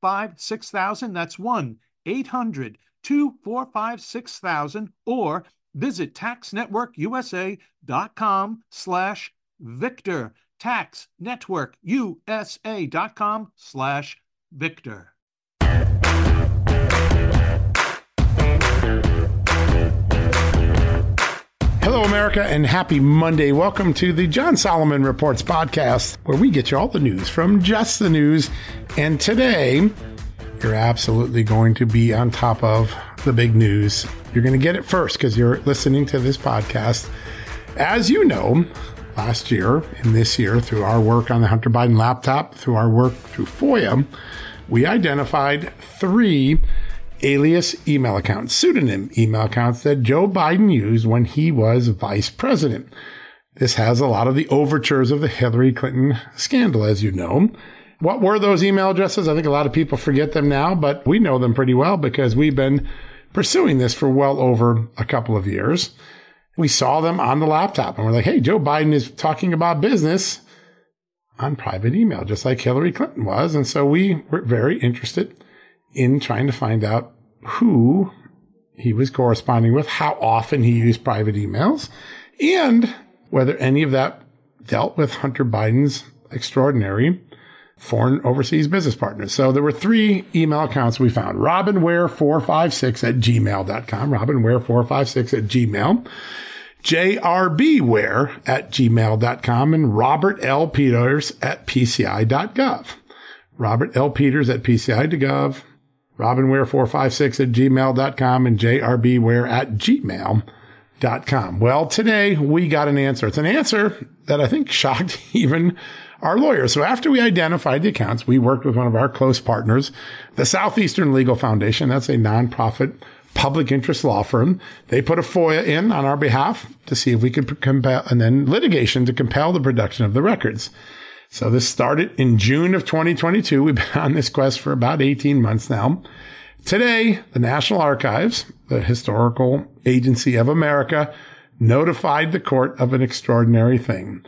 245 6000. That's 1 800 245 6000 or visit taxnetworkusa.com slash Victor. Tax Network USA.com slash Victor. Hello, America, and happy Monday. Welcome to the John Solomon Reports podcast, where we get you all the news from just the news. And today, you're absolutely going to be on top of the big news. You're going to get it first because you're listening to this podcast. As you know, last year and this year through our work on the Hunter Biden laptop, through our work through FOIA, we identified three alias email accounts, pseudonym email accounts that Joe Biden used when he was vice president. This has a lot of the overtures of the Hillary Clinton scandal, as you know. What were those email addresses? I think a lot of people forget them now, but we know them pretty well because we've been pursuing this for well over a couple of years we saw them on the laptop and we're like, hey, Joe Biden is talking about business on private email, just like Hillary Clinton was. And so we were very interested in trying to find out who he was corresponding with, how often he used private emails, and whether any of that dealt with Hunter Biden's extraordinary foreign overseas business partners. So there were three email accounts we found. RobinWare456 at gmail.com, RobinWare456 at gmail, jrbware at gmail.com, and Robert L. Peters at pci.gov. Robert L. Peters at pci.gov, RobinWare456 at gmail.com, and jrbware at gmail.com. Well, today we got an answer. It's an answer that I think shocked even our lawyers. So after we identified the accounts, we worked with one of our close partners, the Southeastern Legal Foundation. That's a nonprofit public interest law firm. They put a FOIA in on our behalf to see if we could compel, and then litigation to compel the production of the records. So this started in June of 2022. We've been on this quest for about 18 months now. Today, the National Archives, the historical agency of America, notified the court of an extraordinary thing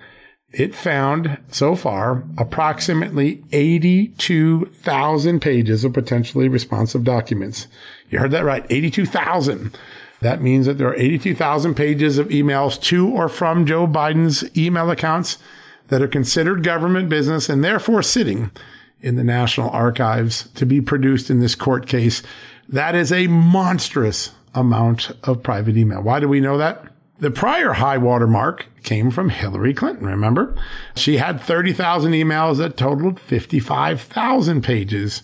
it found so far approximately 82,000 pages of potentially responsive documents. You heard that right. 82,000. That means that there are 82,000 pages of emails to or from Joe Biden's email accounts that are considered government business and therefore sitting in the National Archives to be produced in this court case. That is a monstrous amount of private email. Why do we know that? The prior high water mark came from Hillary Clinton, remember? She had 30,000 emails that totaled 55,000 pages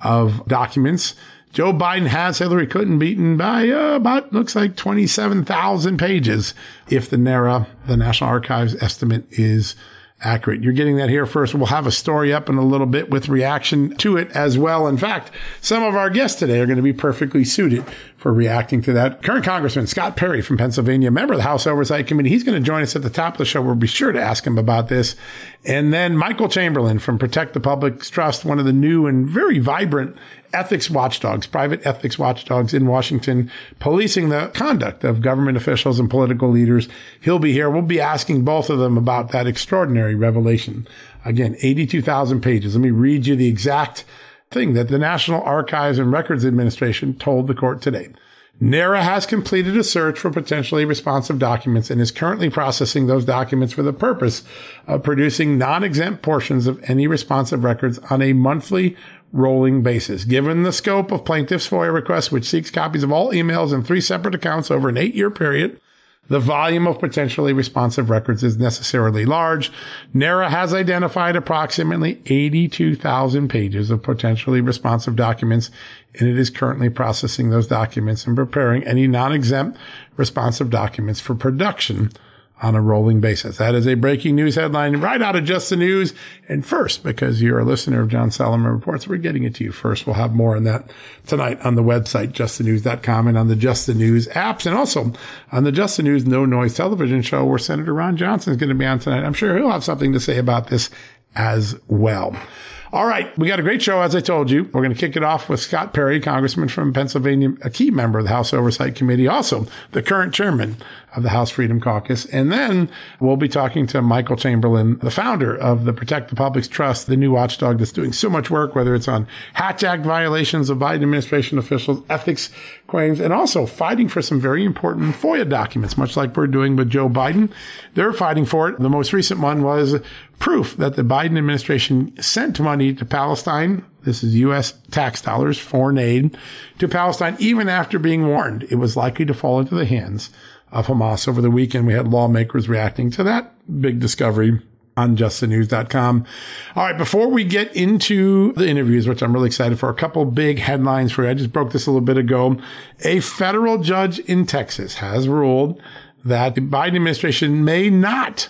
of documents. Joe Biden has Hillary Clinton beaten by uh, about, looks like 27,000 pages if the NARA, the National Archives estimate is accurate. You're getting that here first. We'll have a story up in a little bit with reaction to it as well. In fact, some of our guests today are going to be perfectly suited for reacting to that. Current Congressman Scott Perry from Pennsylvania, member of the House Oversight Committee. He's going to join us at the top of the show. We'll be sure to ask him about this. And then Michael Chamberlain from Protect the Public's Trust, one of the new and very vibrant ethics watchdogs, private ethics watchdogs in Washington, policing the conduct of government officials and political leaders. He'll be here. We'll be asking both of them about that extraordinary revelation. Again, 82,000 pages. Let me read you the exact thing that the National Archives and Records Administration told the court today. NARA has completed a search for potentially responsive documents and is currently processing those documents for the purpose of producing non-exempt portions of any responsive records on a monthly rolling basis. Given the scope of plaintiff's FOIA request, which seeks copies of all emails in three separate accounts over an eight year period, the volume of potentially responsive records is necessarily large. NARA has identified approximately 82,000 pages of potentially responsive documents, and it is currently processing those documents and preparing any non-exempt responsive documents for production on a rolling basis. That is a breaking news headline right out of Just the News. And first, because you're a listener of John Solomon Reports, we're getting it to you first. We'll have more on that tonight on the website, justthenews.com and on the Just the News apps and also on the Just the News No Noise television show where Senator Ron Johnson is going to be on tonight. I'm sure he'll have something to say about this as well. All right. We got a great show, as I told you. We're going to kick it off with Scott Perry, congressman from Pennsylvania, a key member of the House Oversight Committee, also the current chairman of the House Freedom Caucus. And then we'll be talking to Michael Chamberlain, the founder of the Protect the Public's Trust, the new watchdog that's doing so much work, whether it's on Hatch Act violations of Biden administration officials, ethics claims, and also fighting for some very important FOIA documents, much like we're doing with Joe Biden. They're fighting for it. The most recent one was proof that the Biden administration sent money to Palestine. This is U.S. tax dollars, foreign aid to Palestine, even after being warned it was likely to fall into the hands of Hamas. Over the weekend, we had lawmakers reacting to that big discovery on justthenews.com. All right. Before we get into the interviews, which I'm really excited for, a couple big headlines for you. I just broke this a little bit ago. A federal judge in Texas has ruled that the Biden administration may not,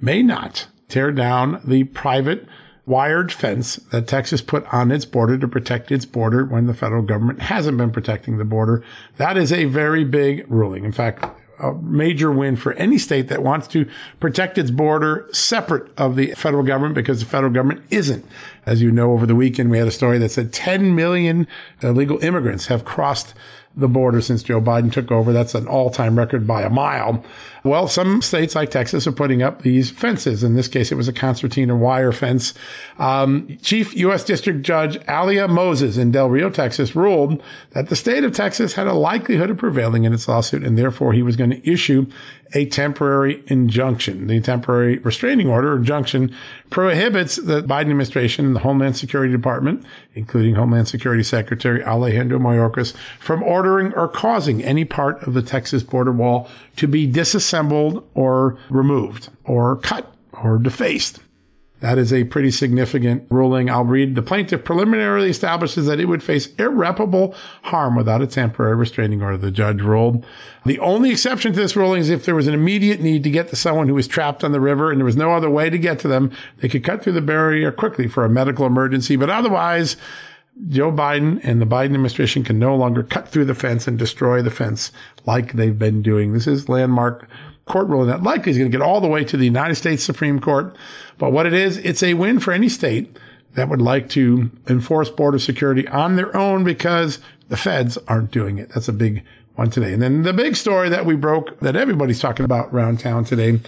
may not tear down the private wired fence that Texas put on its border to protect its border when the federal government hasn't been protecting the border. That is a very big ruling. In fact, a major win for any state that wants to protect its border separate of the federal government because the federal government isn't. As you know, over the weekend, we had a story that said 10 million illegal immigrants have crossed the border since Joe Biden took over. That's an all time record by a mile. Well, some states like Texas are putting up these fences. In this case, it was a concertina wire fence. Um, Chief U.S. District Judge Alia Moses in Del Rio, Texas, ruled that the state of Texas had a likelihood of prevailing in its lawsuit, and therefore he was going to issue a temporary injunction. The temporary restraining order injunction prohibits the Biden administration and the Homeland Security Department, including Homeland Security Secretary Alejandro Mayorkas, from ordering or causing any part of the Texas border wall to be disassembled or removed or cut or defaced. That is a pretty significant ruling. I'll read. The plaintiff preliminarily establishes that it would face irreparable harm without a temporary restraining order, the judge ruled. The only exception to this ruling is if there was an immediate need to get to someone who was trapped on the river and there was no other way to get to them, they could cut through the barrier quickly for a medical emergency. But otherwise, Joe Biden and the Biden administration can no longer cut through the fence and destroy the fence like they've been doing. This is landmark court ruling that likely is going to get all the way to the United States Supreme Court. But what it is, it's a win for any state that would like to enforce border security on their own because the feds aren't doing it. That's a big one today. And then the big story that we broke that everybody's talking about around town today.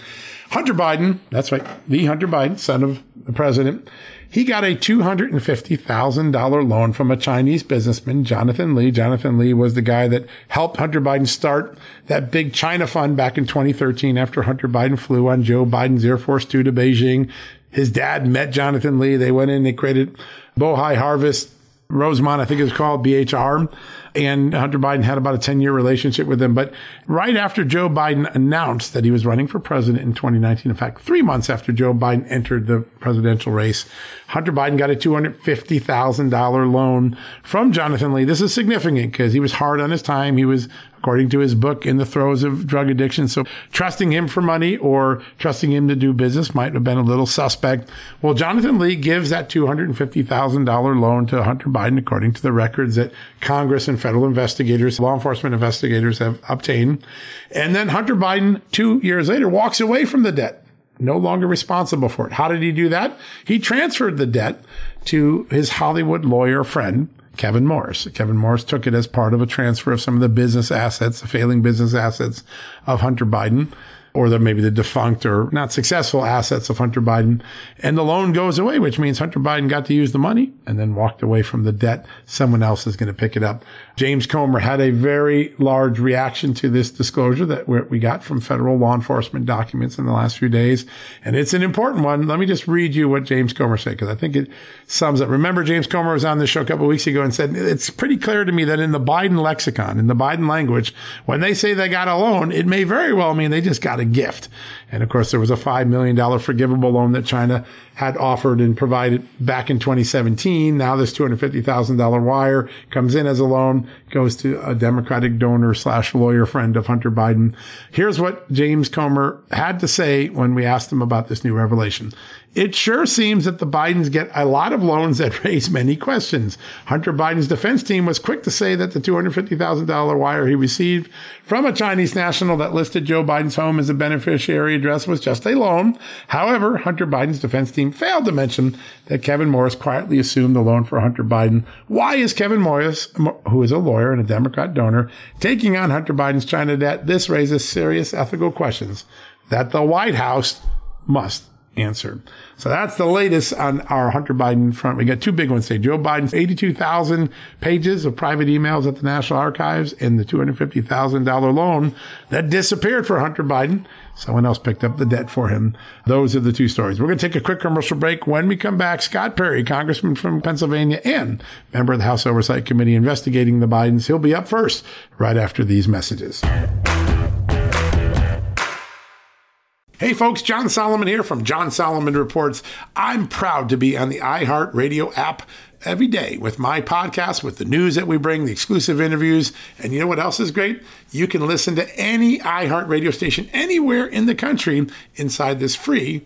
Hunter Biden, that's right, the Hunter Biden, son of the president, he got a $250,000 loan from a Chinese businessman, Jonathan Lee. Jonathan Lee was the guy that helped Hunter Biden start that big China fund back in 2013 after Hunter Biden flew on Joe Biden's Air Force Two to Beijing. His dad met Jonathan Lee. They went in, they created Bohai Harvest, Rosemont, I think it was called BHR and Hunter Biden had about a 10 year relationship with him. But right after Joe Biden announced that he was running for president in 2019, in fact, three months after Joe Biden entered the presidential race, Hunter Biden got a $250,000 loan from Jonathan Lee. This is significant because he was hard on his time. He was according to his book, in the throes of drug addiction. So trusting him for money or trusting him to do business might have been a little suspect. Well, Jonathan Lee gives that $250,000 loan to Hunter Biden, according to the records that Congress and federal investigators, law enforcement investigators have obtained. And then Hunter Biden, two years later, walks away from the debt no longer responsible for it. How did he do that? He transferred the debt to his Hollywood lawyer friend, Kevin Morris. Kevin Morris took it as part of a transfer of some of the business assets, the failing business assets of Hunter Biden. or the maybe the defunct or not successful assets of Hunter Biden. And the loan goes away, which means Hunter Biden got to use the money and then walked away from the debt. Someone else is going to pick it up. James Comer had a very large reaction to this disclosure that we got from federal law enforcement documents in the last few days. And it's an important one. Let me just read you what James Comer said, because I think it sums up. Remember, James Comer was on the show a couple weeks ago and said, it's pretty clear to me that in the Biden lexicon, in the Biden language, when they say they got a loan, it may very well mean they just got a gift. And of course, there was a $5 million forgivable loan that China had offered and provided back in 2017. Now this $250,000 wire comes in as a loan, goes to a Democratic donor slash lawyer friend of Hunter Biden. Here's what James Comer had to say when we asked him about this new revelation. It sure seems that the Bidens get a lot of loans that raise many questions. Hunter Biden's defense team was quick to say that the $250,000 wire he received from a Chinese national that listed Joe Biden's home as a beneficiary address was just a loan. However, Hunter Biden's defense team failed to mention that Kevin Morris quietly assumed the loan for Hunter Biden. Why is Kevin Morris, who is a lawyer and a Democrat donor, taking on Hunter Biden's China debt? This raises serious ethical questions that the White House must answer. So that's the latest on our Hunter Biden front. We got two big ones today. Joe Biden's 82,000 pages of private emails at the National Archives and the $250,000 loan that disappeared for Hunter Biden. Someone else picked up the debt for him. Those are the two stories. We're going to take a quick commercial break. When we come back, Scott Perry, congressman from Pennsylvania and member of the House Oversight Committee investigating the Bidens, he'll be up first right after these messages. Hey folks, John Solomon here from John Solomon Reports. I'm proud to be on the iHeartRadio app every day with my podcast, with the news that we bring, the exclusive interviews. And you know what else is great? You can listen to any iHeartRadio station anywhere in the country inside this free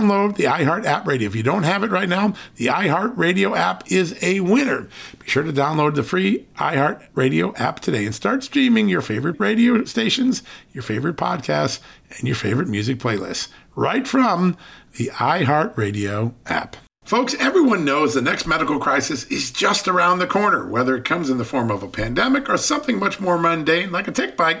download the iHeart app radio. If you don't have it right now, the iHeart Radio app is a winner. Be sure to download the free iHeart Radio app today and start streaming your favorite radio stations, your favorite podcasts, and your favorite music playlists right from the iHeart Radio app. Folks, everyone knows the next medical crisis is just around the corner, whether it comes in the form of a pandemic or something much more mundane like a tick bite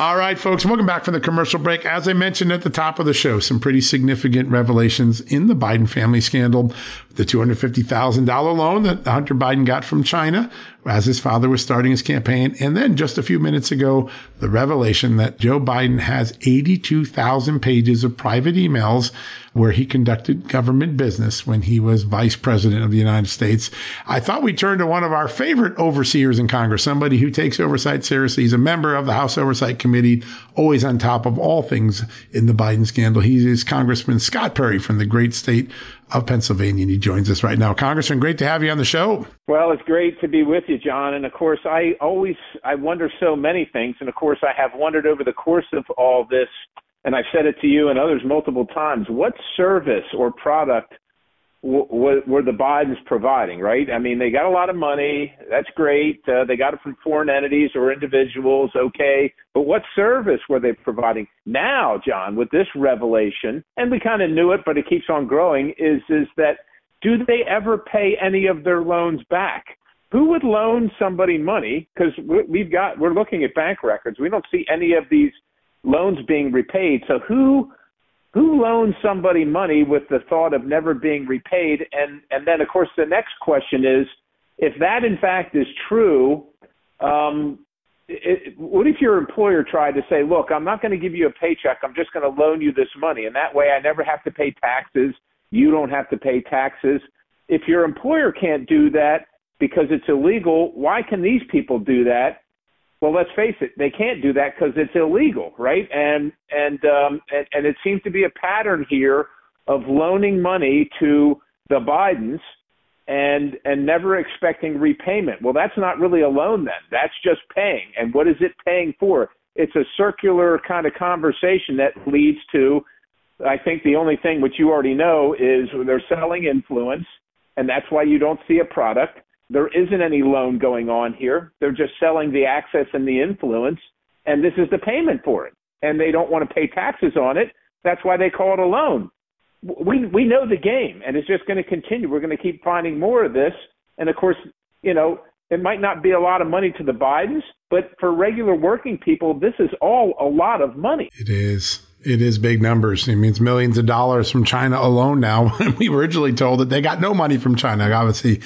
All right, folks, welcome back from the commercial break. As I mentioned at the top of the show, some pretty significant revelations in the Biden family scandal. The $250,000 loan that Hunter Biden got from China as his father was starting his campaign. And then just a few minutes ago, the revelation that Joe Biden has 82,000 pages of private emails where he conducted government business when he was vice president of the United States. I thought we'd turn to one of our favorite overseers in Congress, somebody who takes oversight seriously. He's a member of the House Oversight Committee, always on top of all things in the Biden scandal. He is Congressman Scott Perry from the great state of Pennsylvania, and he joins us right now. Congressman, great to have you on the show. Well, it's great to be with you, John. And of course, I always I wonder so many things, and of course, I have wondered over the course of all this and I've said it to you and others multiple times, what service or product w- were the Bidens providing, right? I mean, they got a lot of money. That's great. Uh, they got it from foreign entities or individuals, okay. But what service were they providing? Now, John, with this revelation, and we kind of knew it, but it keeps on growing, is is that do they ever pay any of their loans back? Who would loan somebody money? Because we've got we're looking at bank records. We don't see any of these loans being repaid. So who who loans somebody money with the thought of never being repaid? And and then of course the next question is, if that in fact is true, um, it, what if your employer tried to say, look, I'm not going to give you a paycheck. I'm just going to loan you this money, and that way I never have to pay taxes. You don't have to pay taxes. If your employer can't do that because it's illegal, why can these people do that? Well, let's face it, they can't do that because it's illegal, right? And and, um, and and it seems to be a pattern here of loaning money to the Bidens and and never expecting repayment. Well, that's not really a loan then. That's just paying. And what is it paying for? It's a circular kind of conversation that leads to I think the only thing which you already know is they're selling influence and that's why you don't see a product. There isn't any loan going on here. They're just selling the access and the influence, and this is the payment for it. And they don't want to pay taxes on it. That's why they call it a loan. We we know the game, and it's just going to continue. We're going to keep finding more of this. And of course, you know, it might not be a lot of money to the Bidens, but for regular working people, this is all a lot of money. It is. It is big numbers. It means millions of dollars from China alone now. we were originally told that they got no money from China. Obviously,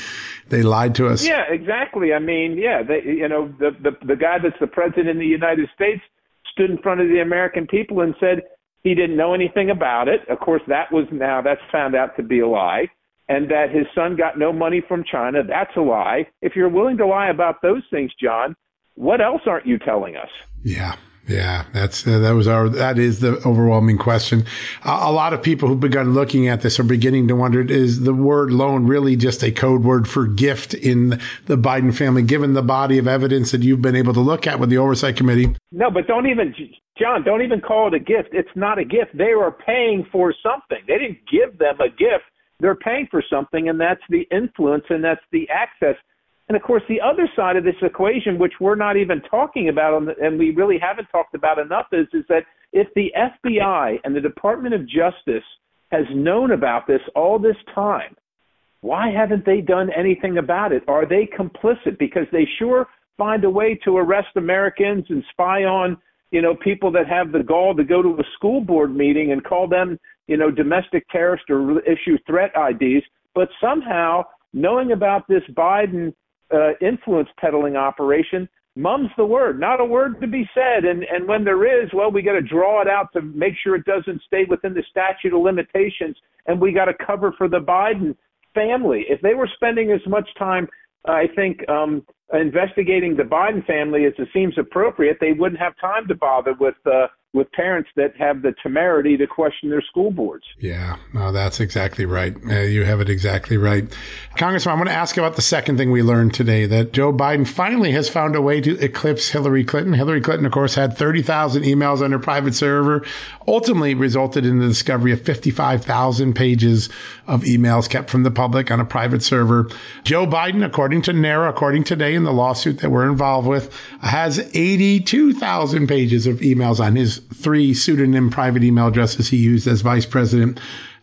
they lied to us. Yeah, exactly. I mean, yeah, they, you know, the, the the guy that's the president of the United States stood in front of the American people and said he didn't know anything about it. Of course, that was now that's found out to be a lie. And that his son got no money from China, that's a lie. If you're willing to lie about those things, John, what else aren't you telling us? Yeah. Yeah, that's uh, that was our that is the overwhelming question. Uh, a lot of people who've begun looking at this are beginning to wonder: Is the word loan really just a code word for gift in the Biden family? Given the body of evidence that you've been able to look at with the oversight committee. No, but don't even John. Don't even call it a gift. It's not a gift. They are paying for something. They didn't give them a gift. They're paying for something, and that's the influence and that's the access and of course, the other side of this equation, which we're not even talking about, and we really haven't talked about enough, is, is that if the FBI and the Department of Justice has known about this all this time, why haven't they done anything about it? Are they complicit? Because they sure find a way to arrest Americans and spy on, you know, people that have the gall to go to a school board meeting and call them, you know, domestic terrorist or issue threat IDs. But somehow, knowing about this Biden uh, influence peddling operation, mum's the word, not a word to be said. And and when there is, well, we got to draw it out to make sure it doesn't stay within the statute of limitations, and we got to cover for the Biden family. If they were spending as much time, I think, um, investigating the Biden family as it seems appropriate, they wouldn't have time to bother with. Uh, with parents that have the temerity to question their school boards. Yeah, no, that's exactly right. Uh, you have it exactly right. Congressman, I want to ask about the second thing we learned today that Joe Biden finally has found a way to eclipse Hillary Clinton. Hillary Clinton, of course, had 30,000 emails on her private server, ultimately resulted in the discovery of 55,000 pages of emails kept from the public on a private server. Joe Biden, according to NARA, according today in the lawsuit that we're involved with, has 82,000 pages of emails on his three pseudonym private email addresses he used as vice president.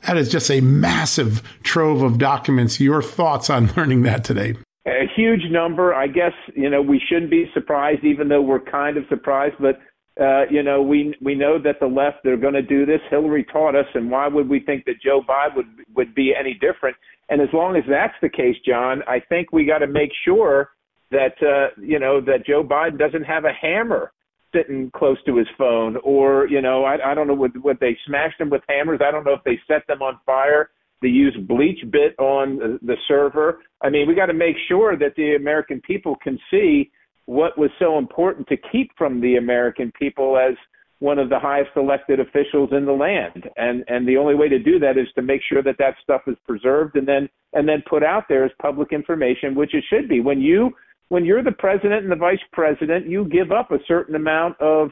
That is just a massive trove of documents. Your thoughts on learning that today? A huge number. I guess you know we shouldn't be surprised, even though we're kind of surprised. But uh, you know we we know that the left they're going to do this. Hillary taught us, and why would we think that Joe Biden would would be any different? And as long as that's the case, John, I think we got to make sure that uh, you know that Joe Biden doesn't have a hammer sitting close to his phone, or you know, I, I don't know what what they smashed him with hammers. I don't know if they set them on fire. They used bleach bit on the, the server. I mean, we got to make sure that the American people can see what was so important to keep from the American people as one of the highest elected officials in the land and and the only way to do that is to make sure that that stuff is preserved and then and then put out there as public information which it should be when you when you're the president and the vice president, you give up a certain amount of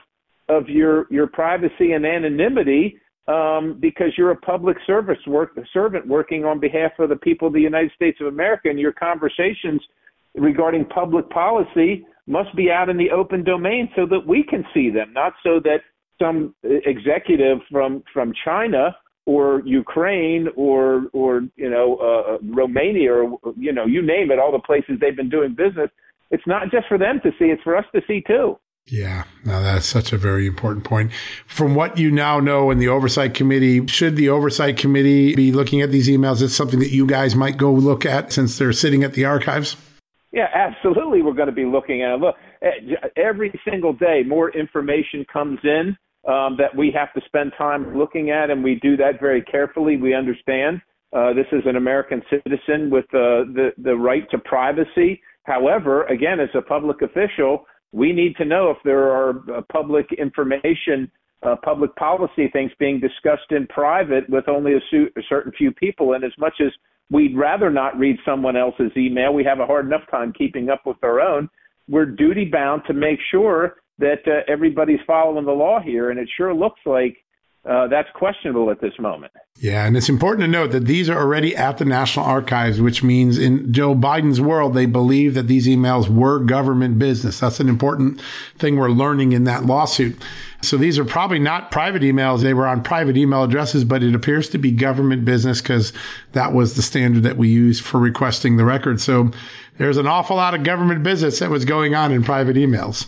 of your your privacy and anonymity um, because you're a public service work, servant working on behalf of the people of the United States of America, and your conversations regarding public policy must be out in the open domain so that we can see them, not so that some executive from from China or Ukraine or or you know uh, Romania or you know you name it, all the places they've been doing business. It's not just for them to see; it's for us to see too. Yeah, now that's such a very important point. From what you now know in the oversight committee, should the oversight committee be looking at these emails? It's something that you guys might go look at since they're sitting at the archives. Yeah, absolutely. We're going to be looking at it. Look, eh, every single day, more information comes in um, that we have to spend time looking at, and we do that very carefully. We understand uh, this is an American citizen with uh, the the right to privacy. However, again, as a public official, we need to know if there are uh, public information, uh, public policy things being discussed in private with only a, su- a certain few people. And as much as we'd rather not read someone else's email, we have a hard enough time keeping up with our own. We're duty bound to make sure that uh, everybody's following the law here, and it sure looks like uh, that's questionable at this moment. Yeah, and it's important to note that these are already at the National Archives, which means in Joe Biden's world, they believe that these emails were government business. That's an important thing we're learning in that lawsuit. So these are probably not private emails. They were on private email addresses, but it appears to be government business because that was the standard that we used for requesting the record. So there's an awful lot of government business that was going on in private emails.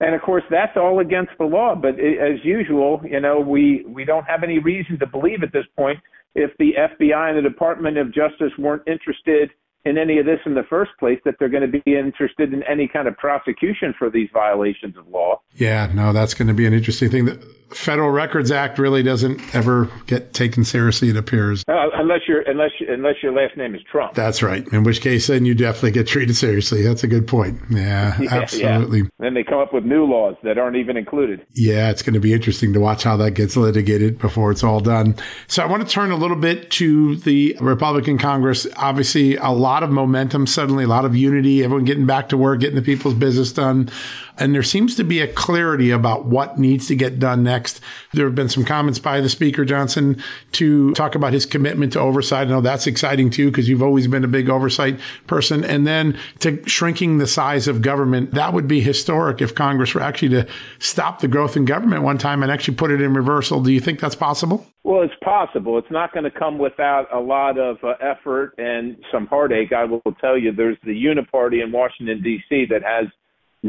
And of course, that's all against the law. But as usual, you know, we we don't have any reason to believe at this point if the FBI and the Department of Justice weren't interested in any of this in the first place that they're going to be interested in any kind of prosecution for these violations of law. Yeah, no, that's going to be an interesting thing. Federal Records Act really doesn't ever get taken seriously. It appears, uh, unless your unless unless your last name is Trump. That's right. In which case, then you definitely get treated seriously. That's a good point. Yeah, yeah absolutely. Yeah. Then they come up with new laws that aren't even included. Yeah, it's going to be interesting to watch how that gets litigated before it's all done. So I want to turn a little bit to the Republican Congress. Obviously, a lot of momentum suddenly, a lot of unity. Everyone getting back to work, getting the people's business done. And there seems to be a clarity about what needs to get done next. There have been some comments by the Speaker Johnson to talk about his commitment to oversight. I know that's exciting too, because you've always been a big oversight person. And then to shrinking the size of government. That would be historic if Congress were actually to stop the growth in government one time and actually put it in reversal. Do you think that's possible? Well, it's possible. It's not going to come without a lot of uh, effort and some heartache. I will tell you, there's the Uniparty in Washington, D.C. that has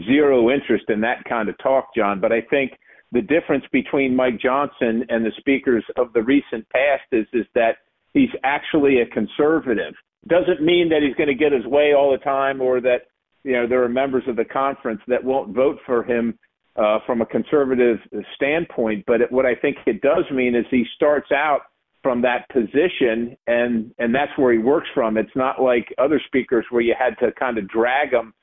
zero interest in that kind of talk, John. But I think the difference between Mike Johnson and the speakers of the recent past is is that he's actually a conservative. Doesn't mean that he's going to get his way all the time, or that you know there are members of the conference that won't vote for him uh, from a conservative standpoint. But it, what I think it does mean is he starts out from that position, and and that's where he works from. It's not like other speakers where you had to kind of drag him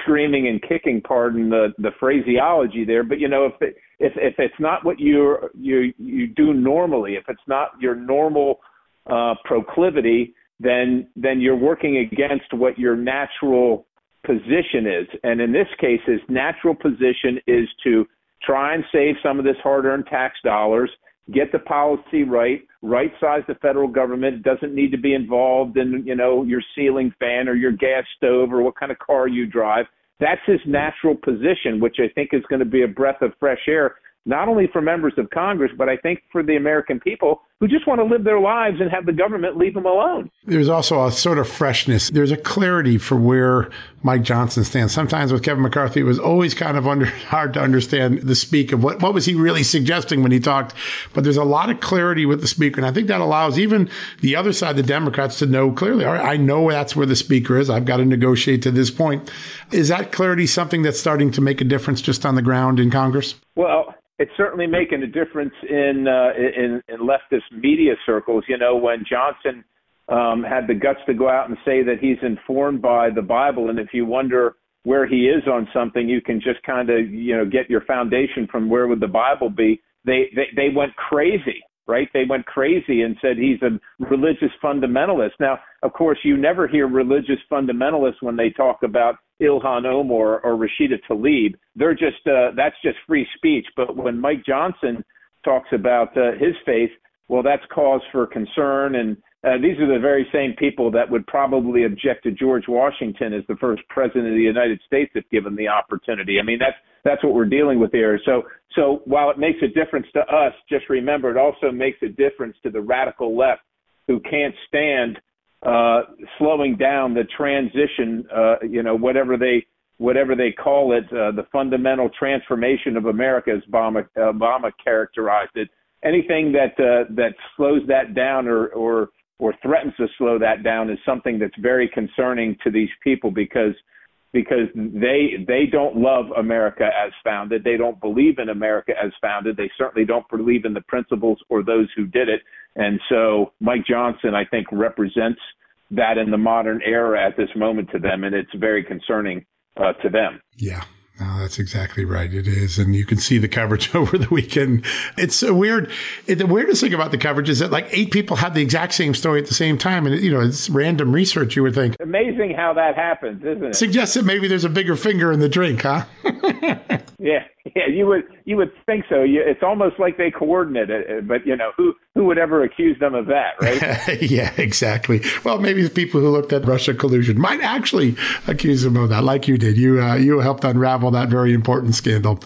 screaming and kicking, pardon the the phraseology there. But you know, if it, if if it's not what you you you do normally, if it's not your normal uh, proclivity, then then you're working against what your natural position is. And in this case, his natural position is to try and save some of this hard-earned tax dollars get the policy right, right size the federal government. doesn't need to be involved in, you know, your ceiling fan or your gas stove or what kind of car you drive. That's his natural position, which I think is going to be a breath of fresh air not only for members of Congress, but I think for the American people who just want to live their lives and have the government leave them alone. There's also a sort of freshness. There's a clarity for where Mike Johnson stands. Sometimes with Kevin McCarthy, it was always kind of under, hard to understand the speak of what, what was he really suggesting when he talked. But there's a lot of clarity with the speaker. And I think that allows even the other side, the Democrats, to know clearly, all right, I know that's where the speaker is. I've got to negotiate to this point. Is that clarity something that's starting to make a difference just on the ground in Congress? Well, it's certainly making a difference in uh, in, in leftist media circles. You know, when Johnson um, had the guts to go out and say that he's informed by the Bible, and if you wonder where he is on something, you can just kind of you know get your foundation from where would the Bible be. They they, they went crazy, right? They went crazy and said he's a religious fundamentalist. Now, of course, you never hear religious fundamentalists when they talk about Ilhan Omar or Rashida Tlaib. They're just uh, that's just free speech. But when Mike Johnson talks about uh, his faith, well, that's cause for concern. And uh, these are the very same people that would probably object to George Washington as the first president of the United States if given the opportunity. I mean, that's that's what we're dealing with here. So, so while it makes a difference to us, just remember it also makes a difference to the radical left who can't stand uh, slowing down the transition. Uh, you know, whatever they whatever they call it, uh, the fundamental transformation of America, as Obama, Obama characterized it. Anything that uh, that slows that down or or or threatens to slow that down is something that's very concerning to these people because because they they don't love America as founded. They don't believe in America as founded. They certainly don't believe in the principles or those who did it. And so Mike Johnson, I think, represents that in the modern era at this moment to them, and it's very concerning uh, to them. Yeah. No, that's exactly right. It is. And you can see the coverage over the weekend. It's so weird. It, the weirdest thing about the coverage is that like eight people had the exact same story at the same time. And, it, you know, it's random research. You would think. Amazing how that happens, isn't it? Suggests that maybe there's a bigger finger in the drink, huh? yeah. Yeah, you would you would think so. You, it's almost like they coordinate it, but you know who who would ever accuse them of that, right? yeah, exactly. Well, maybe the people who looked at Russia collusion might actually accuse them of that, like you did. You uh, you helped unravel that very important scandal,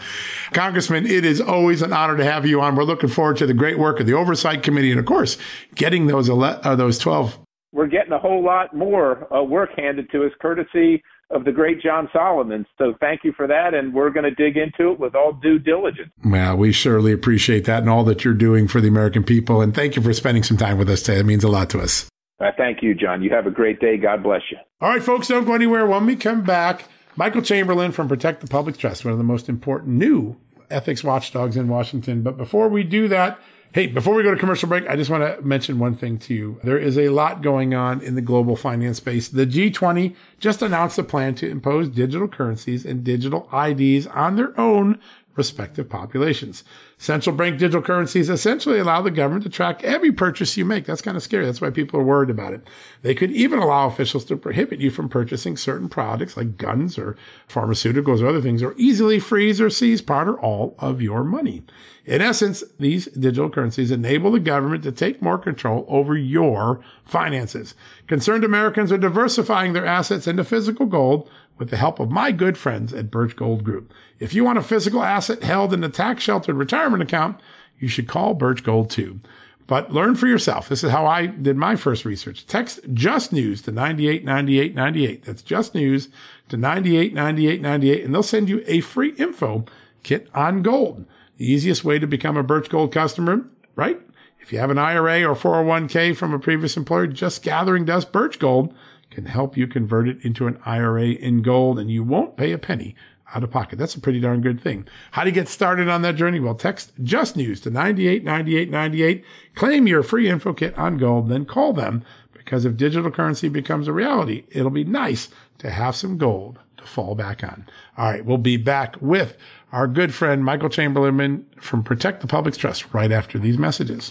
Congressman. It is always an honor to have you on. We're looking forward to the great work of the Oversight Committee, and of course, getting those ele- uh, those twelve. We're getting a whole lot more uh, work handed to us, courtesy of the great John Solomon. So thank you for that. And we're going to dig into it with all due diligence. Well, we surely appreciate that and all that you're doing for the American people. And thank you for spending some time with us today. It means a lot to us. Uh, thank you, John. You have a great day. God bless you. All right, folks, don't go anywhere. When we come back, Michael Chamberlain from Protect the Public Trust, one of the most important new ethics watchdogs in Washington. But before we do that, Hey, before we go to commercial break, I just want to mention one thing to you. There is a lot going on in the global finance space. The G20 just announced a plan to impose digital currencies and digital IDs on their own respective populations. Central bank digital currencies essentially allow the government to track every purchase you make. That's kind of scary. That's why people are worried about it. They could even allow officials to prohibit you from purchasing certain products like guns or pharmaceuticals or other things, or easily freeze or seize part or all of your money. In essence, these digital currencies enable the government to take more control over your finances. Concerned Americans are diversifying their assets into physical gold with the help of my good friends at Birch Gold Group. If you want a physical asset held in a tax sheltered retirement account, you should call Birch Gold too. But learn for yourself. This is how I did my first research. Text just news to 989898. That's just news to 989898 and they'll send you a free info kit on gold. The easiest way to become a Birch Gold customer, right? If you have an IRA or 401k from a previous employer, just gathering dust Birch Gold can help you convert it into an IRA in gold and you won't pay a penny out of pocket. That's a pretty darn good thing. How to get started on that journey? Well, text just news to 989898. Claim your free info kit on gold, then call them because if digital currency becomes a reality, it'll be nice to have some gold to fall back on. All right. We'll be back with our good friend Michael Chamberlain from Protect the Public's Trust right after these messages.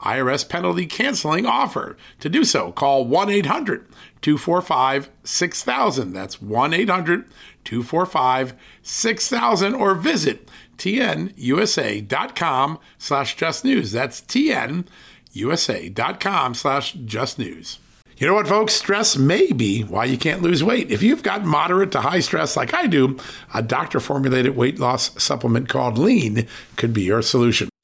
IRS penalty canceling offer. To do so, call 1 800 245 6000. That's 1 800 245 6000 or visit tnusa.com slash just news. That's tnusa.com slash just news. You know what, folks? Stress may be why you can't lose weight. If you've got moderate to high stress like I do, a doctor formulated weight loss supplement called Lean could be your solution.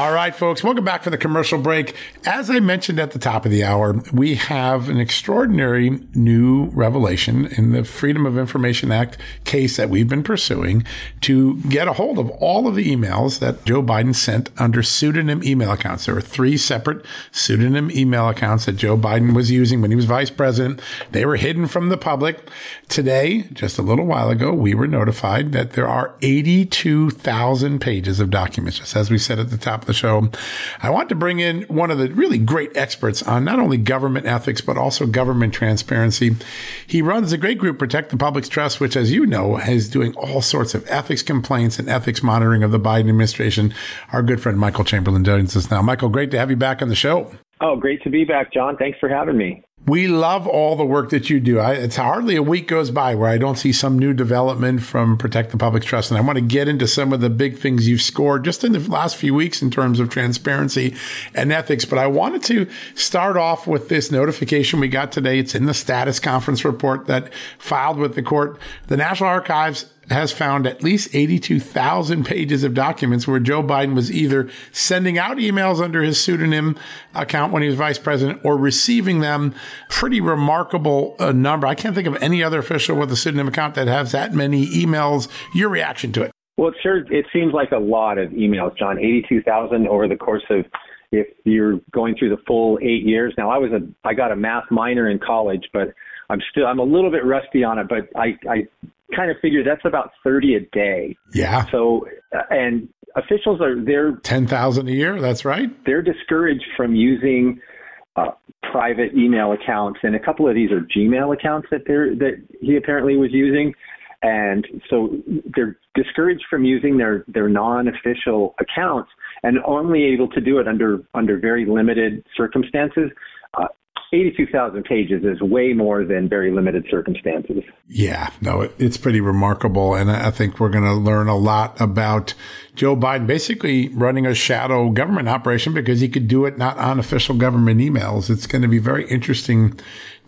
All right, folks, welcome back for the commercial break. As I mentioned at the top of the hour, we have an extraordinary new revelation in the Freedom of Information Act case that we've been pursuing to get a hold of all of the emails that Joe Biden sent under pseudonym email accounts. There were three separate pseudonym email accounts that Joe Biden was using when he was vice president. They were hidden from the public. Today, just a little while ago, we were notified that there are 82,000 pages of documents, just as we said at the top the show. I want to bring in one of the really great experts on not only government ethics, but also government transparency. He runs a great group Protect the Public's Trust, which, as you know, is doing all sorts of ethics complaints and ethics monitoring of the Biden administration. Our good friend Michael Chamberlain joins us now. Michael, great to have you back on the show. Oh, great to be back, John. Thanks for having me. We love all the work that you do. I, it's hardly a week goes by where I don't see some new development from Protect the Public Trust. And I want to get into some of the big things you've scored just in the last few weeks in terms of transparency and ethics. But I wanted to start off with this notification we got today. It's in the status conference report that filed with the court. The National Archives has found at least 82,000 pages of documents where Joe Biden was either sending out emails under his pseudonym account when he was vice president or receiving them. Pretty remarkable uh, number. I can't think of any other official with a pseudonym account that has that many emails. Your reaction to it? Well, it sure it seems like a lot of emails, John. 82,000 over the course of if you're going through the full eight years. Now, I was a I got a math minor in college, but I'm still I'm a little bit rusty on it. But I I kind of figure that's about 30 a day. Yeah. So, uh, and officials are, they're 10,000 a year. That's right. They're discouraged from using uh, private email accounts. And a couple of these are Gmail accounts that they're, that he apparently was using. And so they're discouraged from using their, their non-official accounts and only able to do it under, under very limited circumstances. Uh, 82,000 pages is way more than very limited circumstances. Yeah, no, it, it's pretty remarkable. And I think we're going to learn a lot about Joe Biden basically running a shadow government operation because he could do it not on official government emails. It's going to be very interesting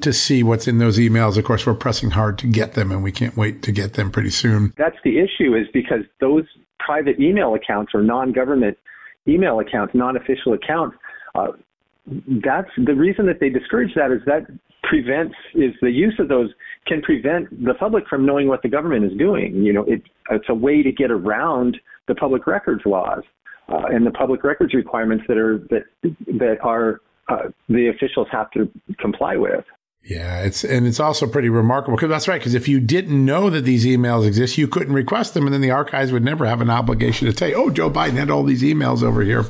to see what's in those emails. Of course, we're pressing hard to get them and we can't wait to get them pretty soon. That's the issue is because those private email accounts or non-government email accounts, non-official accounts, uh, that's the reason that they discourage that is that prevents is the use of those can prevent the public from knowing what the government is doing. You know, it, it's a way to get around the public records laws uh, and the public records requirements that are that that are uh, the officials have to comply with. Yeah, it's and it's also pretty remarkable because that's right. Because if you didn't know that these emails exist, you couldn't request them, and then the archives would never have an obligation to say, "Oh, Joe Biden had all these emails over here."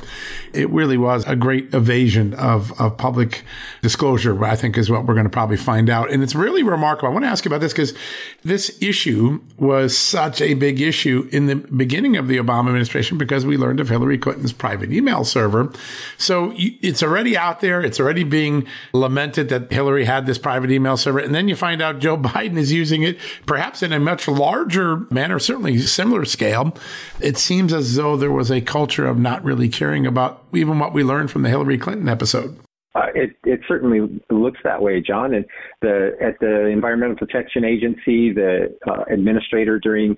It really was a great evasion of of public disclosure. I think is what we're going to probably find out, and it's really remarkable. I want to ask you about this because this issue was such a big issue in the beginning of the Obama administration because we learned of Hillary Clinton's private email server. So it's already out there. It's already being lamented that Hillary had this private email server. And then you find out Joe Biden is using it perhaps in a much larger manner, certainly similar scale. It seems as though there was a culture of not really caring about even what we learned from the Hillary Clinton episode. Uh, it it certainly looks that way, John. And the at the Environmental Protection Agency, the uh, administrator during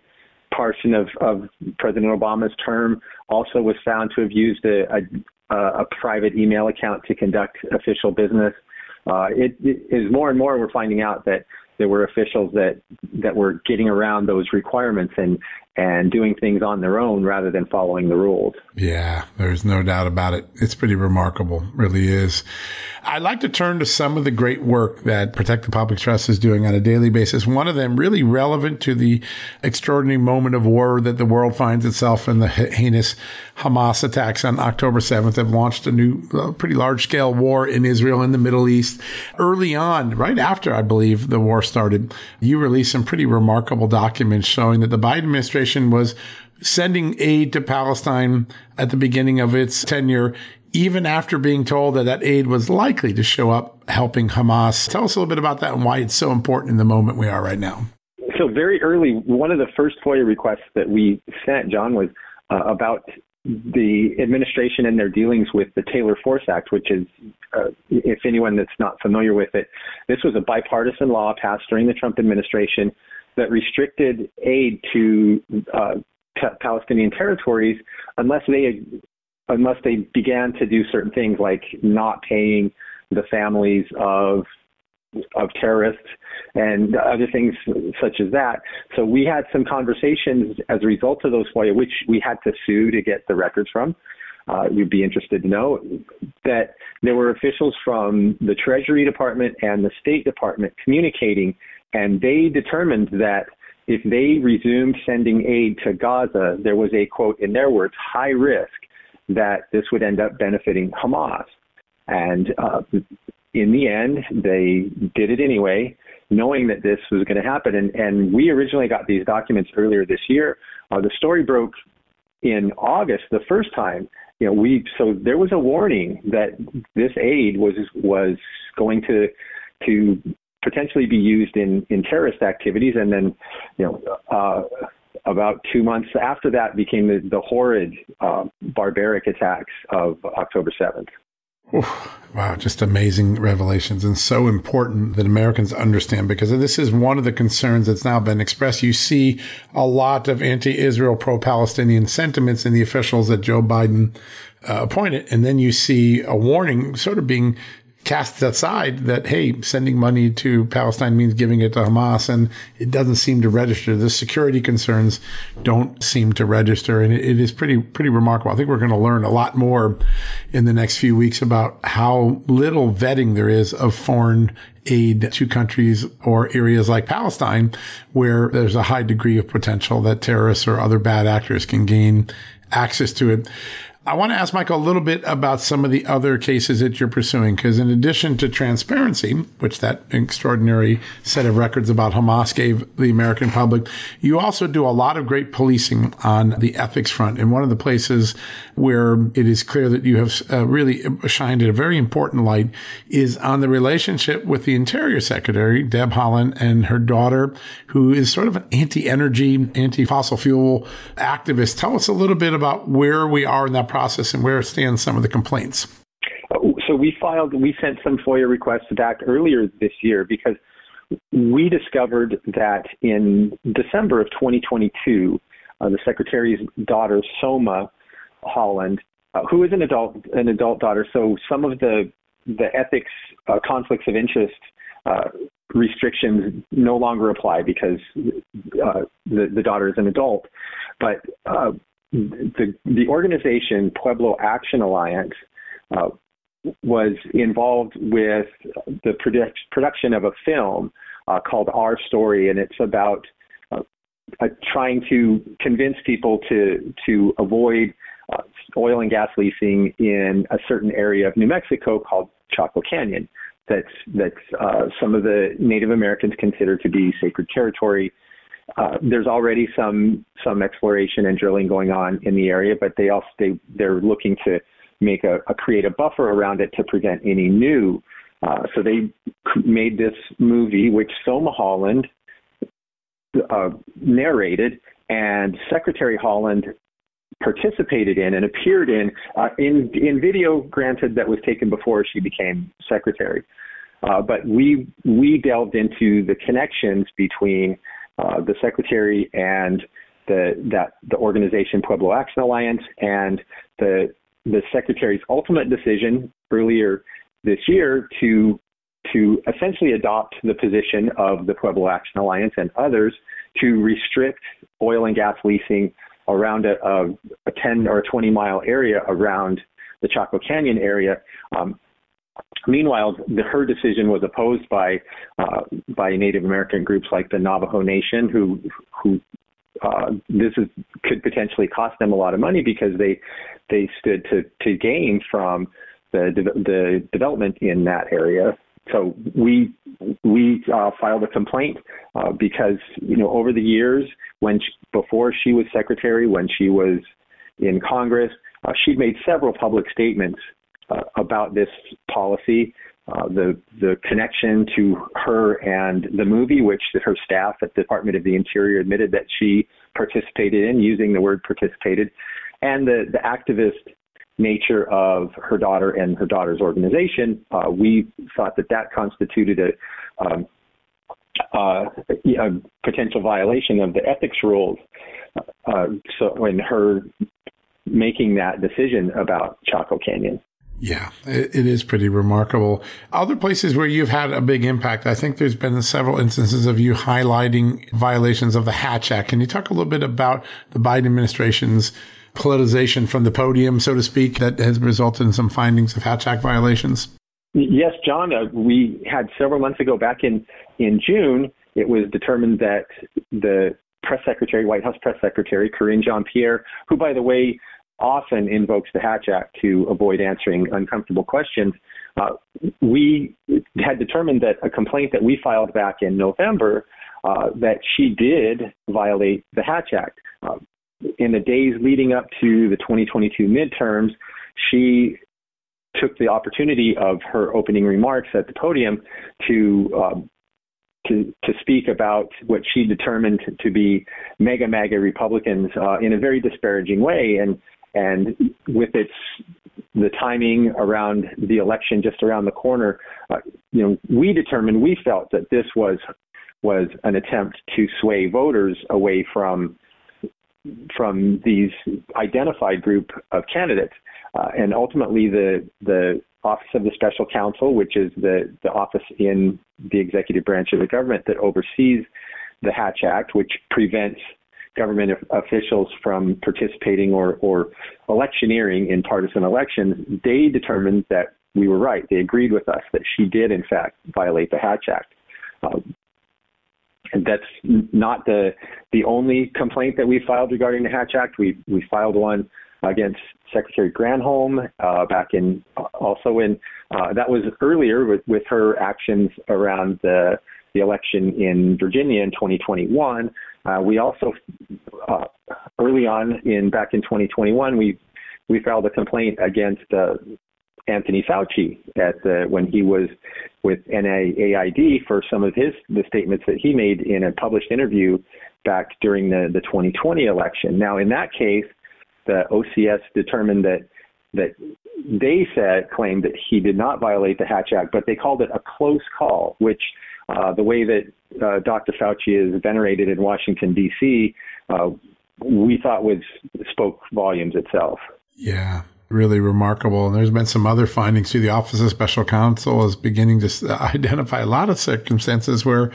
portion of, of President Obama's term also was found to have used a, a, a private email account to conduct official business. Uh, it, it is more and more we're finding out that there were officials that that were getting around those requirements and and doing things on their own rather than following the rules. Yeah, there's no doubt about it. It's pretty remarkable, really is. I'd like to turn to some of the great work that Protect the Public Trust is doing on a daily basis. One of them really relevant to the extraordinary moment of war that the world finds itself in the heinous Hamas attacks on October 7th have launched a new, uh, pretty large scale war in Israel and the Middle East. Early on, right after I believe the war started, you released some pretty remarkable documents showing that the Biden administration was sending aid to Palestine at the beginning of its tenure even after being told that that aid was likely to show up helping Hamas. Tell us a little bit about that and why it's so important in the moment we are right now. So, very early, one of the first FOIA requests that we sent, John, was uh, about the administration and their dealings with the Taylor Force Act, which is, uh, if anyone that's not familiar with it, this was a bipartisan law passed during the Trump administration that restricted aid to uh, Palestinian territories unless they unless they began to do certain things like not paying the families of of terrorists and other things such as that. So we had some conversations as a result of those FOIA, which we had to sue to get the records from. Uh, you'd be interested to know that there were officials from the Treasury Department and the State Department communicating, and they determined that if they resumed sending aid to Gaza, there was a quote, in their words, high risk that this would end up benefiting Hamas. And uh, in the end, they did it anyway, knowing that this was going to happen. And, and we originally got these documents earlier this year. Uh, the story broke in August the first time. You know, we so there was a warning that this aid was was going to to potentially be used in in terrorist activities, and then you know. Uh, about two months after that became the, the horrid, uh, barbaric attacks of October 7th. wow, just amazing revelations and so important that Americans understand because this is one of the concerns that's now been expressed. You see a lot of anti-Israel, pro-Palestinian sentiments in the officials that Joe Biden uh, appointed. And then you see a warning sort of being cast aside that, hey, sending money to Palestine means giving it to Hamas. And it doesn't seem to register. The security concerns don't seem to register. And it, is pretty, pretty remarkable. I think we're going to learn a lot more in the next few weeks about how little vetting there is of foreign aid to countries or areas like Palestine, where there's a high degree of potential that terrorists or other bad actors can gain access to it. I want to ask Michael a little bit about some of the other cases that you're pursuing, because in addition to transparency, which that extraordinary set of records about Hamas gave the American public, you also do a lot of great policing on the ethics front. And one of the places where it is clear that you have uh, really shined a very important light is on the relationship with the Interior Secretary, Deb Haaland, and her daughter, who is sort of an anti-energy, anti-fossil fuel activist. Tell us a little bit about where we are in that process and where stands some of the complaints? So we filed, we sent some FOIA requests back earlier this year because we discovered that in December of 2022, uh, the secretary's daughter Somah Haaland, uh, who is an adult an adult daughter, so some of the the ethics uh, conflicts of interest uh, restrictions no longer apply because uh, the the daughter is an adult, but uh, the the organization Pueblo Action Alliance uh, was involved with the product, production of a film uh, called Our Story, and it's about uh, trying to convince people to to avoid oil and gas leasing in a certain area of New Mexico called Chaco Canyon. That's that's some of the Native Americans consider to be sacred territory uh, there's already some some exploration and drilling going on in the area, but they also they, they're looking to make a, a create a buffer around it to prevent any new. Uh, so they made this movie, which Somah Haaland uh, narrated, and Secretary Haaland participated in and appeared in uh, in in video. Granted, that was taken before she became secretary, uh, but we we delved into the connections between uh, the secretary and the that the organization Pueblo Action Alliance and the the secretary's ultimate decision earlier this year to to essentially adopt the position of the Pueblo Action Alliance and others to restrict oil and gas leasing around a, a, a 10 or 20 mile area around the Chaco Canyon area. Um, meanwhile, the, her decision was opposed by uh, by Native American groups like the Navajo Nation, who who uh, this is could potentially cost them a lot of money because they they stood to to gain from the the development in that area. So we we uh, filed a complaint uh, because you know over the years when she, before she was secretary, when she was in Congress, uh, she'd made several public statements uh, about this policy. Uh, the the connection to her and the movie, which her staff at the Department of the Interior admitted that she participated in, using the word participated, and the the activist nature of her daughter and her daughter's organization, uh, we thought that that constituted a, um, uh, a potential violation of the ethics rules. Uh, so when her making that decision about Chaco Canyon. Yeah, it is pretty remarkable. Other places where you've had a big impact, I think there's been several instances of you highlighting violations of the Hatch Act. Can you talk a little bit about the Biden administration's politicization from the podium, so to speak, that has resulted in some findings of Hatch Act violations? Yes, John. Uh, we had several months ago, back in in June, it was determined that the press secretary, White House press secretary, Karine Jean-Pierre, who, by the way, often invokes the Hatch Act to avoid answering uncomfortable questions. Uh, we had determined that a complaint that we filed back in November uh, that she did violate the Hatch Act. Uh, in the days leading up to the 2022 midterms, she took the opportunity of her opening remarks at the podium to um, to, to speak about what she determined to be mega MAGA Republicans uh, in a very disparaging way, and and with its the timing around the election just around the corner, uh, you know, we determined we felt that this was was an attempt to sway voters away from from these identified group of candidates. Uh, and ultimately, the the Office of the Special Counsel, which is the the office in the executive branch of the government that oversees the Hatch Act, which prevents government officials from participating or, or electioneering in partisan elections, they determined that we were right. They agreed with us that she did, in fact, violate the Hatch Act. Uh, that's not the the only complaint that we filed regarding the Hatch Act. We we filed one against Secretary Granholm uh, back in also in uh, that was earlier with, with her actions around the the election in Virginia in 2021. Uh, we also uh, early on in back in 2021 we we filed a complaint against uh, Anthony Fauci at the, when he was with NIAID for some of his the statements that he made in a published interview back during the, the 2020 election. Now, in that case, the OCS determined that that they said claimed that he did not violate the Hatch Act, but they called it a close call, which uh, the way that uh, Dr. Fauci is venerated in Washington D.C. Uh, we thought was spoke volumes itself. Yeah, really remarkable. And there's been some other findings too. The Office of Special Counsel is beginning to uh, identify a lot of circumstances where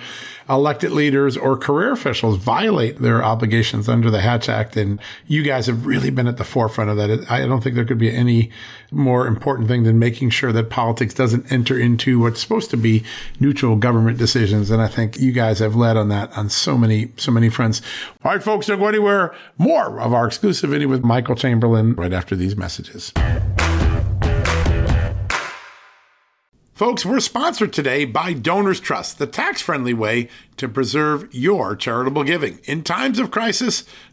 elected leaders or career officials violate their obligations under the Hatch Act. And you guys have really been at the forefront of that. I don't think there could be any more important thing than making sure that politics doesn't enter into what's supposed to be neutral government decisions. And I think you guys have led on that on so many, so many fronts. All right, folks, don't go anywhere. More of our exclusive video with Michael Chamberlain right after these messages. Folks, we're sponsored today by Donors Trust, the tax friendly way to preserve your charitable giving. In times of crisis,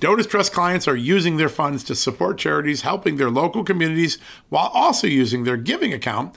Donors Trust clients are using their funds to support charities helping their local communities while also using their giving account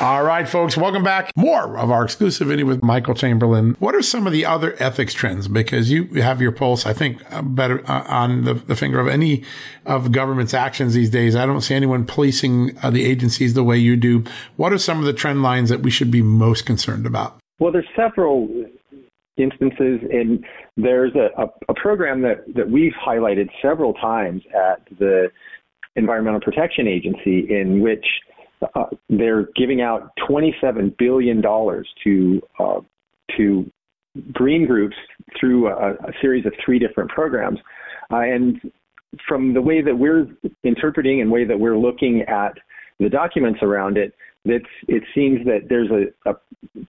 All right, folks, welcome back. More of our exclusive video with Michael Chamberlain. What are some of the other ethics trends? Because you have your pulse, I think, uh, better uh, on the, the, finger of any of government's actions these days. I don't see anyone policing uh, the agencies the way you do. What are some of the trend lines that we should be most concerned about? Well, there's several instances, and there's a, a, a program that, that we've highlighted several times at the Environmental Protection Agency in which uh, they're giving out 27 billion dollars to uh, to green groups through a, a, series of three different programs, uh, and from the way that we're interpreting and way that we're looking at the documents around it, it's, it seems that there's a, a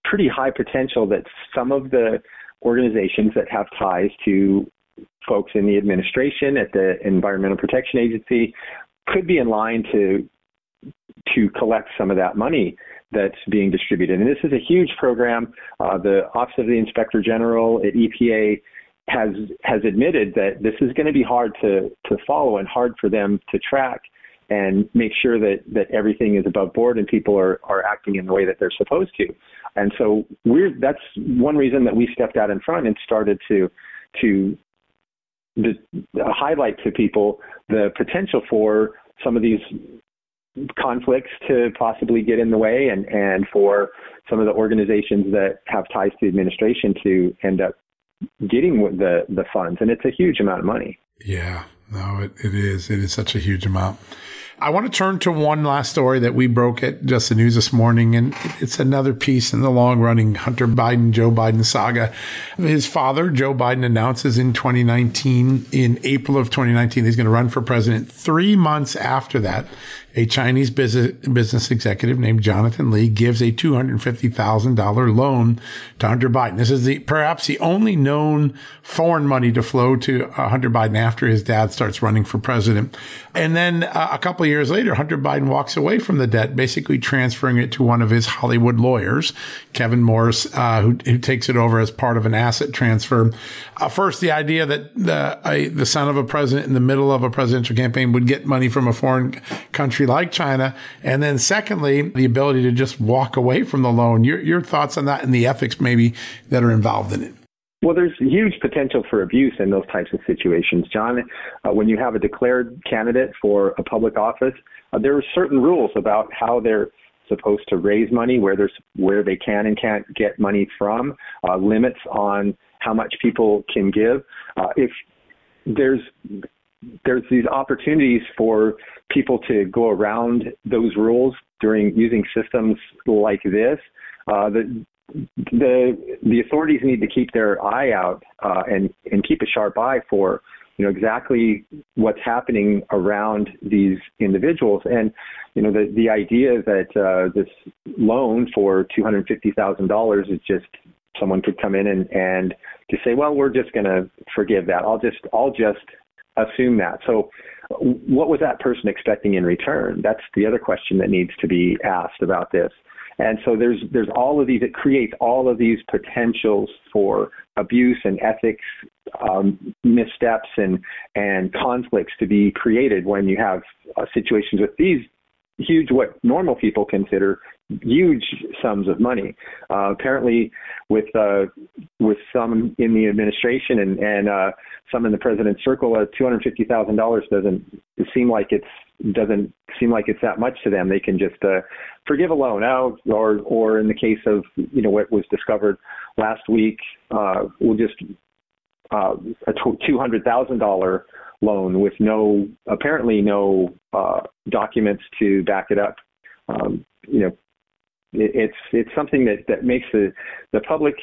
pretty high potential that some of the organizations that have ties to folks in the administration at the Environmental Protection Agency could be in line to to collect some of that money that's being distributed. And this is a huge program. Uh, the Office of the Inspector General at EPA has has admitted that this is going to be hard to to follow and hard for them to track and make sure that that everything is above board and people are are acting in the way that they're supposed to. And so we're that's one reason that we stepped out in front and started to to the, highlight to people the potential for some of these conflicts to possibly get in the way and, and for some of the organizations that have ties to the administration to end up getting the, the funds. And it's a huge amount of money. Yeah, no, it, it is. It is such a huge amount. I want to turn to one last story that we broke at Just the News this morning, and it's another piece in the long running Hunter Biden, Joe Biden saga. His father, Joe Biden, announces in 2019, in April of 2019, he's going to run for president. Three months after that, a Chinese business, business executive named Jonathan Li gives a $250,000 loan to Hunter Biden. This is the, perhaps the only known foreign money to flow to uh, Hunter Biden after his dad starts running for president. And then uh, a couple of years later, Hunter Biden walks away from the debt, basically transferring it to one of his Hollywood lawyers, Kevin Morris, uh, who, who, takes it over as part of an asset transfer. Uh, first, the idea that the, the son of a president in the middle of a presidential campaign would get money from a foreign country like China. And then secondly, the ability to just walk away from the loan. Your, your thoughts on that and the ethics maybe that are involved in it? Well, there's huge potential for abuse in those types of situations, John. Uh, when you have a declared candidate for a public office, uh, there are certain rules about how they're supposed to raise money, where there's where they can and can't get money from, uh, limits on how much people can give. Uh, if there's there's these opportunities for people to go around those rules during using systems like this. Uh, the the the authorities need to keep their eye out uh, and and keep a sharp eye for you know exactly what's happening around these individuals. And you know the the idea that uh, this loan for two hundred fifty thousand dollars is just someone could come in and and just say well we're just going to forgive that. I'll just I'll just assume that. So what was that person expecting in return? That's the other question that needs to be asked about this and so there's there's all of these. It creates all of these potentials for abuse and ethics um, missteps and and conflicts to be created when you have uh, situations with these huge what normal people consider huge sums of money. Uh, apparently, with uh, with some in the administration and and uh, some in the president's circle, uh, two hundred fifty thousand dollars doesn't seem like it's doesn't seem like it's that much to them. They can just uh, forgive a loan out, or or in the case of you know what was discovered last week, uh, we'll just uh, a two hundred thousand dollar loan with no apparently no uh, documents to back it up. Um, you know, it's it's something that that makes the the public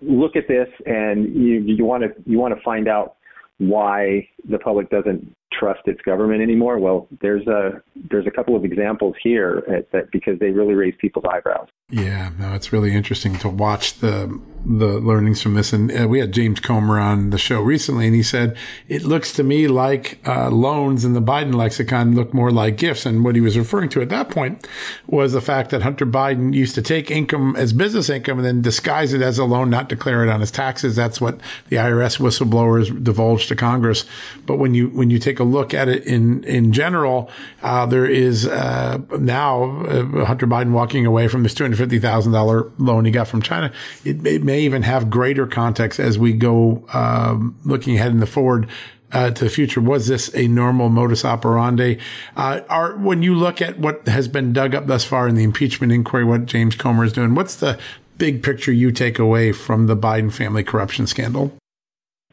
look at this and you you want to you want to find out why the public doesn't trust its government anymore? Well, there's a there's a couple of examples here at, that because they really raise people's eyebrows. Yeah, no, it's really interesting to watch the the learnings from this. And uh, we had James Comer on the show recently, and he said it looks to me like uh, loans in the Biden lexicon look more like gifts. And what he was referring to at that point was the fact that Hunter Biden used to take income as business income and then disguise it as a loan, not declare it on his taxes. That's what the IRS whistleblowers divulged to Congress. But when you when you take a look at it in in general, uh, there is uh, now uh, Hunter Biden walking away from this two hundred fifty thousand dollar loan he got from China. It, it may even have greater context as we go um, looking ahead in the forward uh, to the future. Was this a normal modus operandi? Uh, are when you look at what has been dug up thus far in the impeachment inquiry, what James Comer is doing, what's the big picture you take away from the Biden family corruption scandal?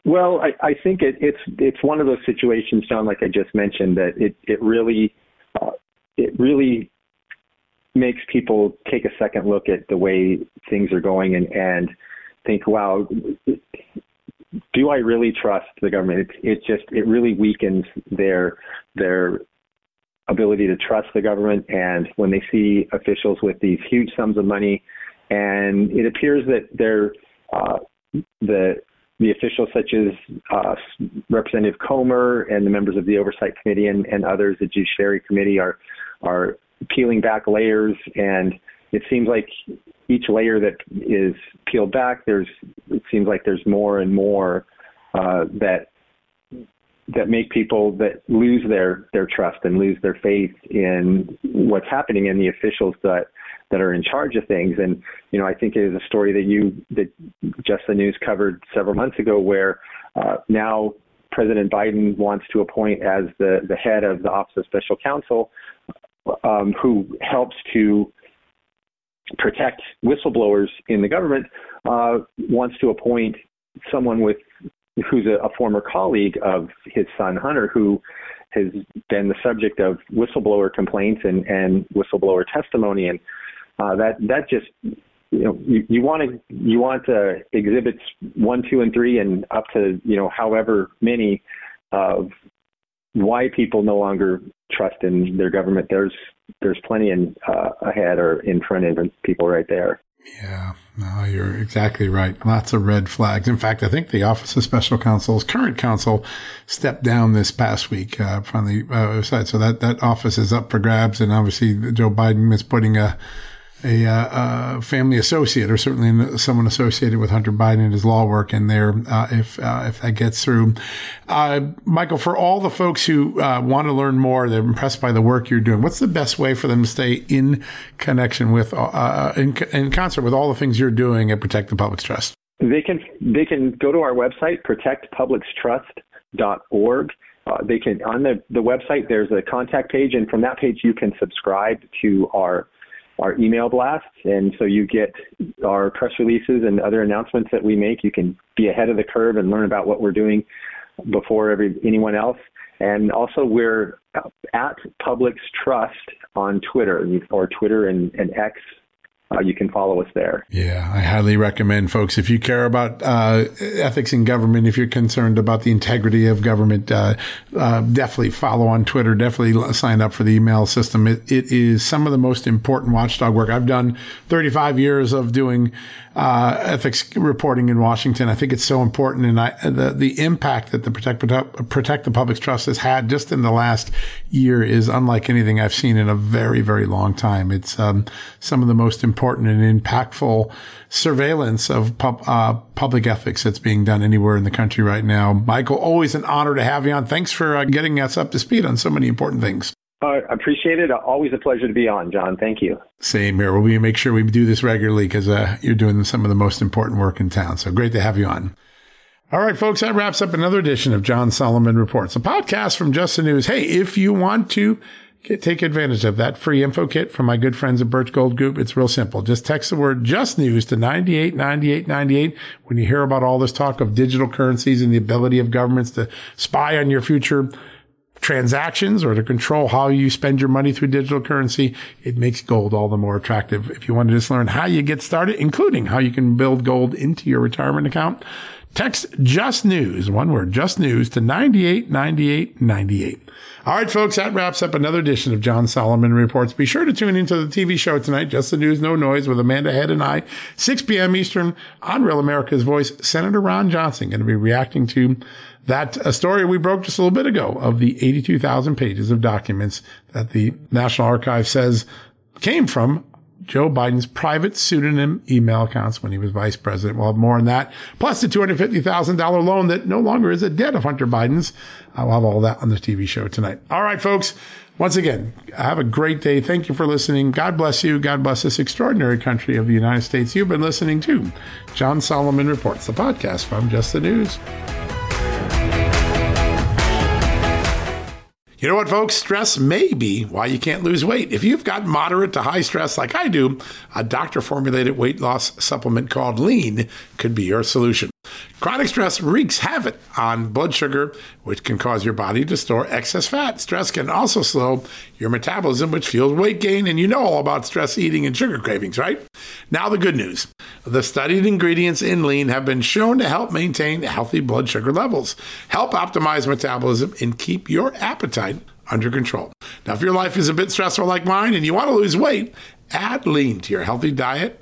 Well, I, I think it, it's it's one of those situations, John, like I just mentioned, that it it really uh, it really makes people take a second look at the way things are going and and think, wow, do I really trust the government? It, it just it really weakens their their ability to trust the government. And when they see officials with these huge sums of money, and it appears that they're uh, the the officials such as uh, Representative Comer and the members of the Oversight Committee and, and others, the Judiciary Committee, are are peeling back layers. And it seems like each layer that is peeled back, there's it seems like there's more and more uh, that that make people that lose their their trust and lose their faith in what's happening in the officials. That that are in charge of things. And you know, I think it is a story that you that Just the News covered several months ago, where uh, now President Biden wants to appoint as the the head of the Office of Special Counsel, um, who helps to protect whistleblowers in the government uh, wants to appoint someone with who's a, a, former colleague of his son Hunter, who has been the subject of whistleblower complaints and, and whistleblower testimony, and uh, that that just you know you, want to you want uh, exhibits one, two, and three, and up to you know however many of why people no longer trust in their government. There's there's plenty in uh, ahead or in front of people right there. Yeah, no, you're exactly right. Lots of red flags. In fact, I think the Office of Special Counsel's current counsel stepped down this past week uh, from the uh, side. So that, that office is up for grabs. And obviously Joe Biden is putting a, a, uh, family associate or certainly someone associated with Hunter Biden and his law work in there uh, if uh, if that gets through. Uh, Michael, for all the folks who uh, want to learn more, they're impressed by the work you're doing. What's the best way for them to stay in connection with, uh, in, in concert with all the things you're doing at Protect the Public's Trust? They can they can go to our website protectpublicstrust.org. Uh, they can on the, the website there's a contact page and from that page you can subscribe to our our email blasts, and so you get our press releases and other announcements that we make. You can be ahead of the curve and learn about what we're doing before every anyone else. And also, we're at Publix Trust on Twitter or Twitter and, and X uh, you can follow us there. Yeah, I highly recommend folks if you care about uh, ethics in government, if you're concerned about the integrity of government, uh, uh definitely follow on Twitter. Definitely sign up for the email system. It, it is some of the most important watchdog work I've done. 35 years of doing uh, ethics reporting in Washington. I think it's so important, and I, the the impact that the protect protect the public's trust has had just in the last year is unlike anything I've seen in a very very long time. It's um, some of the most important and impactful surveillance of pub, uh, public ethics that's being done anywhere in the country right now. Michael, always an honor to have you on. Thanks for uh, getting us up to speed on so many important things. I appreciate it. Always a pleasure to be on, John. Thank you. Same here. We'll make sure we do this regularly because uh, you're doing some of the most important work in town. So great to have you on. All right, folks, that wraps up another edition of John Solomon Reports, a podcast from Just the News. Hey, if you want to get, take advantage of that free info kit from my good friends at Birch Gold Group, it's real simple. Just text the word Just News to 989898 when you hear about all this talk of digital currencies and the ability of governments to spy on your future transactions or to control how you spend your money through digital currency, it makes gold all the more attractive. If you want to just learn how you get started, including how you can build gold into your retirement account, text just news, one word, just news to 989898. All right, folks, that wraps up another edition of John Solomon Reports. Be sure to tune into the TV show tonight, Just the News, No Noise, with Amanda Head and I, 6 p.m. Eastern on Real America's Voice. Senator Ron Johnson going to be reacting to that a story we broke just a little bit ago of the 82,000 pages of documents that the National Archive says came from Joe Biden's private pseudonym email accounts when he was vice president. We'll have more on that. Plus the $250,000 loan that no longer is a debt of Hunter Biden's. Uh, I'll have all that on the TV show tonight. All right, folks. Once again, have a great day. Thank you for listening. God bless you. God bless this extraordinary country of the United States. You've been listening to John Solomon Reports, the podcast from Just the News. You know what, folks? Stress may be why you can't lose weight. If you've got moderate to high stress like I do, a doctor formulated weight loss supplement called Lean could be your solution. Chronic stress wreaks havoc on blood sugar, which can cause your body to store excess fat. Stress can also slow your metabolism, which fuels weight gain. And you know all about stress eating and sugar cravings, right? Now, the good news the studied ingredients in lean have been shown to help maintain healthy blood sugar levels, help optimize metabolism, and keep your appetite under control. Now, if your life is a bit stressful like mine and you want to lose weight, add lean to your healthy diet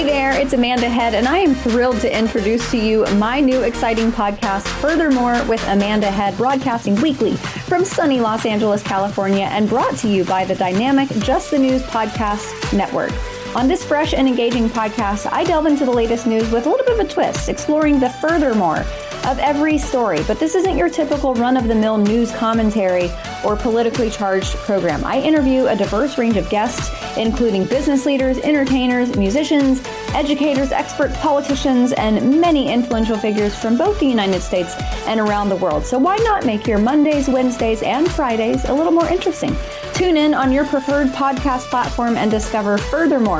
Hey there, it's Amanda Head, and I am thrilled to introduce to you my new exciting podcast, Furthermore with Amanda Head, broadcasting weekly from sunny Los Angeles, California, and brought to you by the dynamic Just the News Podcast Network. On this fresh and engaging podcast, I delve into the latest news with a little bit of a twist, exploring the furthermore of every story. But this isn't your typical run of the mill news commentary or politically charged program. I interview a diverse range of guests, including business leaders, entertainers, musicians, educators, experts, politicians, and many influential figures from both the United States and around the world. So why not make your Mondays, Wednesdays, and Fridays a little more interesting? Tune in on your preferred podcast platform and discover furthermore